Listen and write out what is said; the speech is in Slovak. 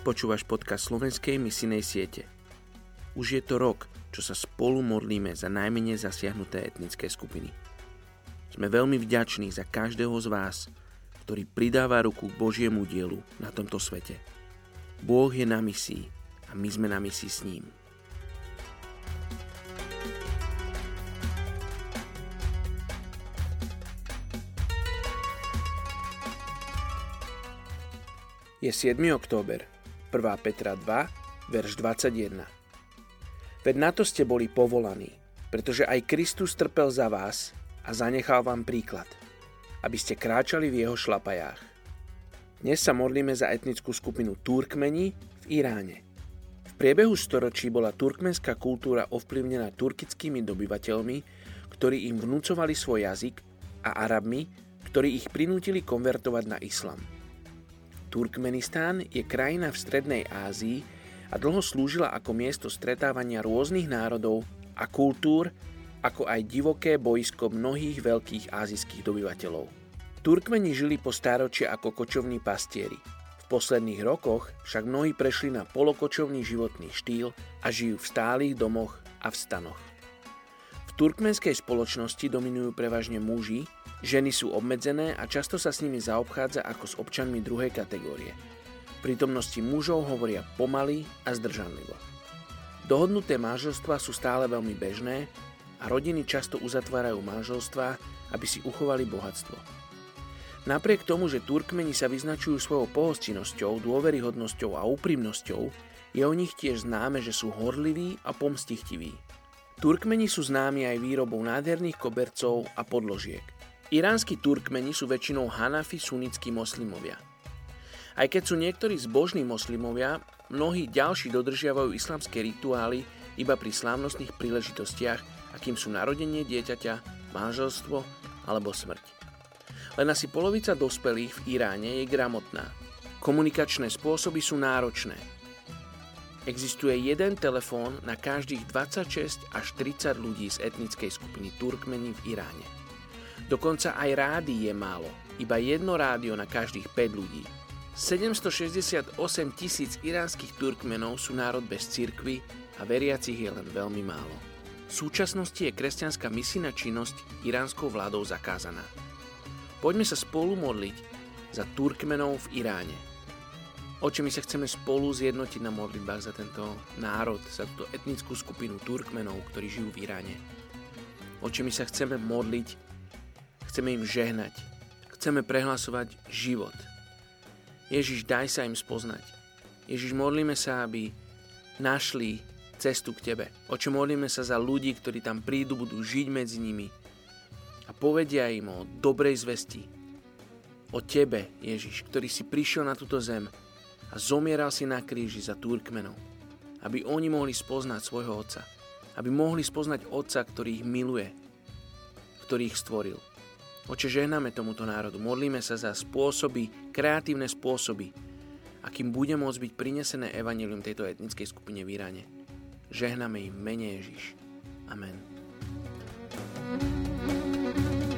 Počúvaš podcast slovenskej misinej siete. Už je to rok, čo sa spolu modlíme za najmenej zasiahnuté etnické skupiny. Sme veľmi vďační za každého z vás, ktorý pridáva ruku k Božiemu dielu na tomto svete. Boh je na misii a my sme na misii s ním. Je 7. október 1. Petra 2, verš 21. Veď na to ste boli povolaní, pretože aj Kristus trpel za vás a zanechal vám príklad, aby ste kráčali v jeho šlapajách. Dnes sa modlíme za etnickú skupinu Turkmeni v Iráne. V priebehu storočí bola turkmenská kultúra ovplyvnená turkickými dobyvateľmi, ktorí im vnúcovali svoj jazyk a Arabmi, ktorí ich prinútili konvertovať na islam. Turkmenistán je krajina v Strednej Ázii a dlho slúžila ako miesto stretávania rôznych národov a kultúr, ako aj divoké boisko mnohých veľkých ázijských dobyvateľov. Turkmeni žili po stáročie ako kočovní pastieri. V posledných rokoch však mnohí prešli na polokočovný životný štýl a žijú v stálych domoch a v stanoch. V turkmenskej spoločnosti dominujú prevažne muži, Ženy sú obmedzené a často sa s nimi zaobchádza ako s občanmi druhej kategórie. Prítomnosti mužov hovoria pomaly a zdržanlivo. Dohodnuté manželstvá sú stále veľmi bežné a rodiny často uzatvárajú manželstvá, aby si uchovali bohatstvo. Napriek tomu, že Turkmeni sa vyznačujú svojou pohostinnosťou, dôveryhodnosťou a úprimnosťou, je o nich tiež známe, že sú horliví a pomstichtiví. Turkmeni sú známi aj výrobou nádherných kobercov a podložiek – Iránsky Turkmeni sú väčšinou Hanafi sunnickí moslimovia. Aj keď sú niektorí zbožní moslimovia, mnohí ďalší dodržiavajú islamské rituály iba pri slávnostných príležitostiach, akým sú narodenie dieťaťa, manželstvo alebo smrť. Len asi polovica dospelých v Iráne je gramotná. Komunikačné spôsoby sú náročné. Existuje jeden telefón na každých 26 až 30 ľudí z etnickej skupiny Turkmeni v Iráne. Dokonca aj rády je málo, iba jedno rádio na každých 5 ľudí. 768 tisíc iránskych Turkmenov sú národ bez cirkvy a veriacich je len veľmi málo. V súčasnosti je kresťanská misijná činnosť iránskou vládou zakázaná. Poďme sa spolu modliť za Turkmenov v Iráne. Oče, my sa chceme spolu zjednotiť na modlitbách za tento národ, za túto etnickú skupinu Turkmenov, ktorí žijú v Iráne. Oče, my sa chceme modliť Chceme im žehnať. Chceme prehlasovať život. Ježiš, daj sa im spoznať. Ježiš, modlíme sa, aby našli cestu k Tebe. Oče, modlíme sa za ľudí, ktorí tam prídu, budú žiť medzi nimi a povedia im o dobrej zvesti. O Tebe, Ježiš, ktorý si prišiel na túto zem a zomieral si na kríži za Turkmenov. Aby oni mohli spoznať svojho Otca. Aby mohli spoznať Otca, ktorý ich miluje, ktorý ich stvoril. Oče, žehname tomuto národu. Modlíme sa za spôsoby, kreatívne spôsoby, akým bude môcť byť prinesené evanelium tejto etnickej skupine v Iráne. Žehname im mene Ježiš. Amen. thank you